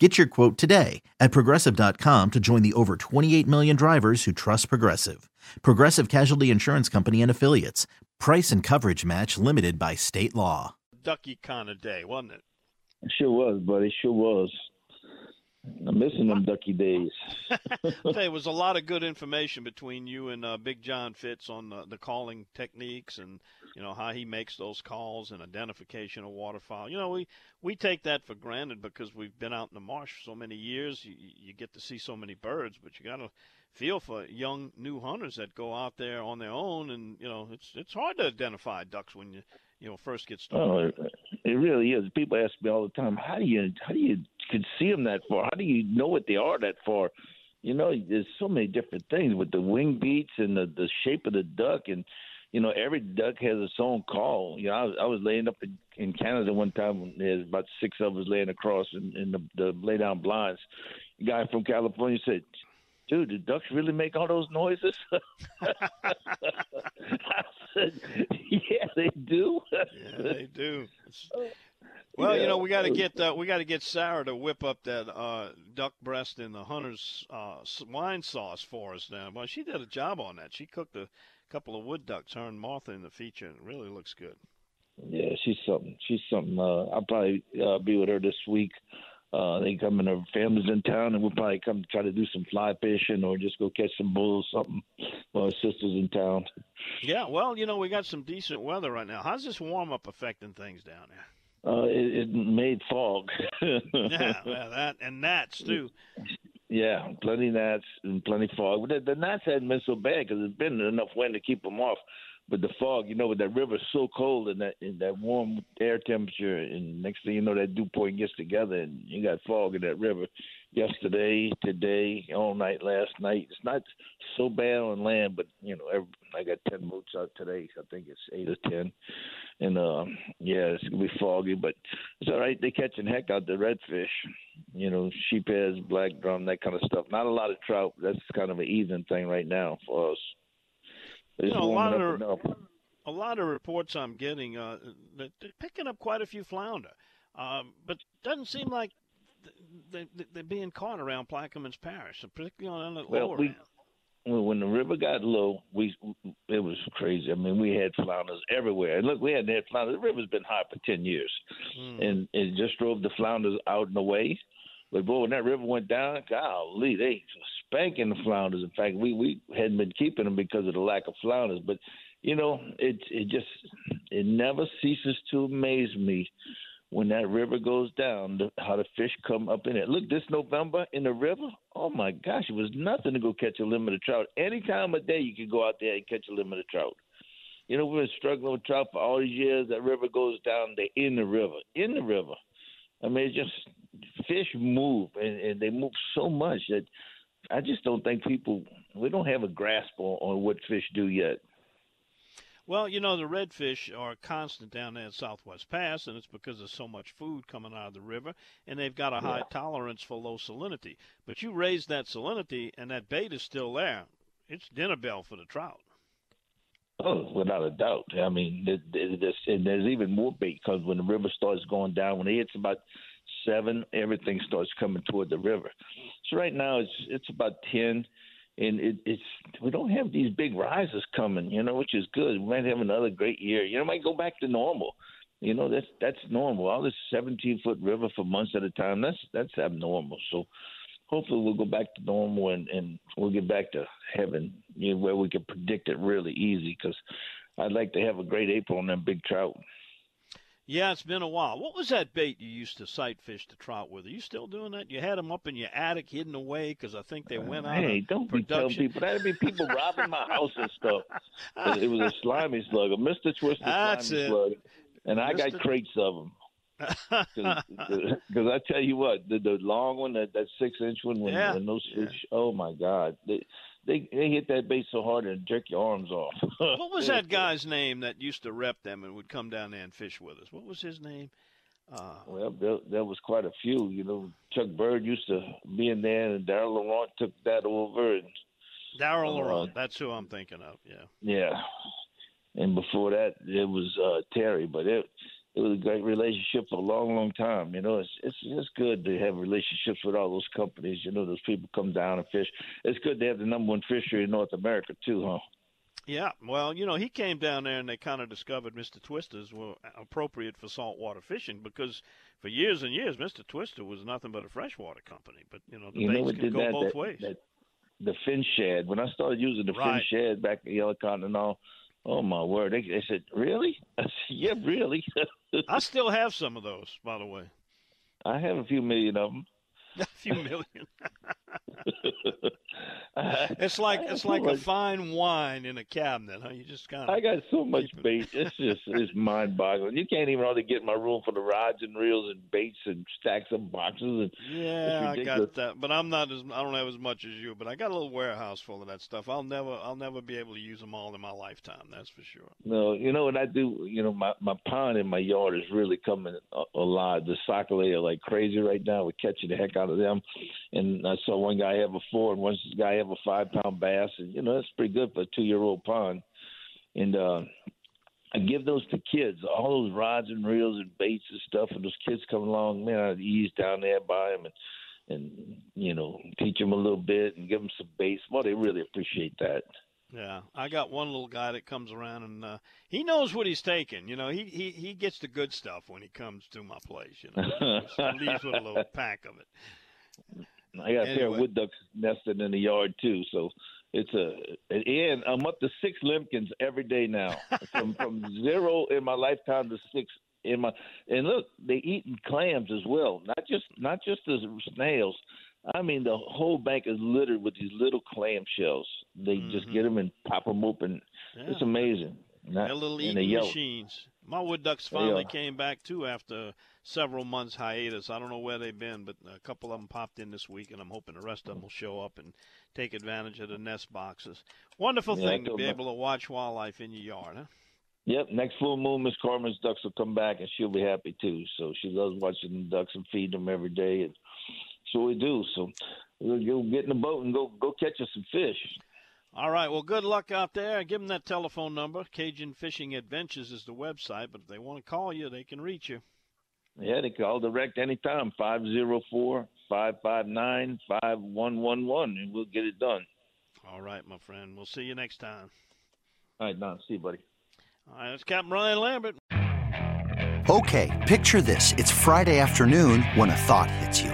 Get your quote today at progressive.com to join the over 28 million drivers who trust Progressive. Progressive Casualty Insurance Company and Affiliates. Price and coverage match limited by state law. Ducky kind of day, wasn't it? It sure was, buddy. Sure was. I'm missing them ducky days. I'll tell you, it was a lot of good information between you and uh, Big John Fitz on the, the calling techniques and you know how he makes those calls and identification of waterfowl. You know, we we take that for granted because we've been out in the marsh for so many years. You, you get to see so many birds, but you got to feel for young new hunters that go out there on their own, and you know, it's it's hard to identify ducks when you you know first get started. Oh, it, it really is. People ask me all the time, how do you how do you can see them that far? How do you know what they are that far? You know, there's so many different things with the wing beats and the the shape of the duck, and you know, every duck has its own call. You know, I was, I was laying up in, in Canada one time there's about six of us laying across in, in the, the lay down blinds. A guy from California said, dude, do ducks really make all those noises? I said, yeah, they do. yeah, they do. Well, yeah. you know, we got to get uh, we got to get Sarah to whip up that uh, duck breast in the hunter's uh, wine sauce for us now. Well, she did a job on that. She cooked a couple of wood ducks. Her and Martha in the feature. And it really looks good. Yeah, she's something. She's something. Uh, I'll probably uh, be with her this week. Uh, they come and her family's in town, and we'll probably come try to do some fly fishing or just go catch some bulls, something. Her sister's in town. Yeah, well, you know, we got some decent weather right now. How's this warm up affecting things down there? Uh, it, it made fog. yeah, well, that and gnats too. Yeah, plenty gnats and plenty fog. The, the gnats hadn't been so bad because there's been enough wind to keep them off. But the fog, you know, with that river so cold and that in that warm air temperature, and next thing you know, that dew point gets together, and you got fog in that river. Yesterday, today, all night, last night. It's not so bad on land, but you know, every, I got ten boats out today. I think it's eight or ten, and uh, yeah, it's gonna be foggy, but it's all right. They're catching heck out the redfish, you know, sheepheads, black drum, that kind of stuff. Not a lot of trout. That's kind of an even thing right now for us. You know, a lot of a lot of reports I'm getting uh, they're picking up quite a few flounder, um, but doesn't seem like they, they, are being caught around Plaquemines Parish, particularly on the well, lower we. Well, when the river got low, we it was crazy. I mean, we had flounders everywhere. And look, we hadn't had flounders. The river's been high for ten years, mm. and it just drove the flounders out and away. But boy, when that river went down, golly, they spanking the flounders. In fact, we we hadn't been keeping them because of the lack of flounders. But you know, it it just it never ceases to amaze me when that river goes down, the, how the fish come up in it. Look, this November in the river, oh my gosh, it was nothing to go catch a limited trout. Any time of day you could go out there and catch a limited trout. You know, we've been struggling with trout for all these years. That river goes down, they're in the river, in the river. I mean, it's just fish move, and, and they move so much that I just don't think people, we don't have a grasp on, on what fish do yet. Well, you know, the redfish are constant down there at Southwest Pass, and it's because there's so much food coming out of the river, and they've got a high yeah. tolerance for low salinity. But you raise that salinity, and that bait is still there. It's dinner bell for the trout. Oh, without a doubt. I mean, there's, and there's even more bait because when the river starts going down, when it hits about seven, everything starts coming toward the river. So right now it's it's about ten and it, it's we don't have these big rises coming, you know, which is good. We might have another great year. You know, might go back to normal. You know, that's that's normal. All this 17 foot river for months at a time, that's that's abnormal. So hopefully we'll go back to normal and and we'll get back to heaven, you know, where we can predict it really easy. Because I'd like to have a great April on them big trout. Yeah, it's been a while. What was that bait you used to sight fish to trout with? Are you still doing that? You had them up in your attic, hidden away, because I think they went out. Hey, don't production. be telling people that'd be people robbing my house and stuff. It was a slimy slug, a Mister Twister That's slimy it. slug, and I got crates of them. Because I tell you what, the, the long one, that, that six inch one, when, yeah. when those fish, yeah. oh my God, they, they they hit that bait so hard and jerk your arms off. what was that guy's name that used to rep them and would come down there and fish with us? What was his name? Uh, well, there, there was quite a few. You know, Chuck Bird used to be in there, and Daryl Laurent took that over. And Daryl uh, Laurent, that's who I'm thinking of. Yeah. Yeah, and before that, it was uh, Terry. But it it was a great relationship for a long, long time. You know, it's it's it's good to have relationships with all those companies. You know, those people come down and fish. It's good to have the number one fishery in North America too, huh? Yeah, well, you know, he came down there and they kind of discovered Mr. Twisters were appropriate for saltwater fishing because for years and years, Mr. Twister was nothing but a freshwater company. But you know, the you baits can go that, both that, ways. That, the fin shad. When I started using the right. fin shad back in Yellow Continental, oh my word! They, said, "Really?" I said, "Yeah, really." I still have some of those, by the way. I have a few million of them. A few million. it's like it's like a fine wine in a cabinet, huh? You just kind of. I got so much bait. It's just it's mind boggling. You can't even hardly get in my room for the rods and reels and baits and stacks of boxes. And yeah, I got that, but I'm not as I don't have as much as you. But I got a little warehouse full of that stuff. I'll never I'll never be able to use them all in my lifetime. That's for sure. No, you know what I do. You know my my pond in my yard is really coming alive. The sac-a-lait are like crazy right now. We're catching the heck out of them. And I saw one guy have a four and one guy have a five pound bass, and you know that's pretty good for a two year old pond. And uh, I give those to kids, all those rods and reels and baits and stuff, and those kids come along, man, I'd ease down there by them and and you know teach them a little bit and give them some baits. Well, they really appreciate that. Yeah, I got one little guy that comes around and uh, he knows what he's taking. You know, he, he he gets the good stuff when he comes to my place. You know, he leaves with a little pack of it. I got a pair of wood ducks nested in the yard too, so it's a and I'm up to six limpkins every day now. from from zero in my lifetime to six in my and look, they eating clams as well. Not just not just the snails. I mean, the whole bank is littered with these little clam shells. They mm-hmm. just get them and pop them open. Yeah. It's amazing. Not, They're little eating machines. My wood ducks finally came back too after several months hiatus. I don't know where they've been, but a couple of them popped in this week, and I'm hoping the rest of them will show up and take advantage of the nest boxes. Wonderful yeah, thing to be able to watch wildlife in your yard, huh? Yep. Next full moon, Miss Carmen's ducks will come back, and she'll be happy too. So she loves watching the ducks and feeding them every day, and so we do. So we'll go get in the boat and go go catch us some fish. All right. Well, good luck out there. Give them that telephone number. Cajun Fishing Adventures is the website, but if they want to call you, they can reach you. Yeah, they can call direct anytime, 504 559 5111, and we'll get it done. All right, my friend. We'll see you next time. All right, Don. See you, buddy. All right, it's Captain Ryan Lambert. Okay, picture this. It's Friday afternoon when a thought hits you.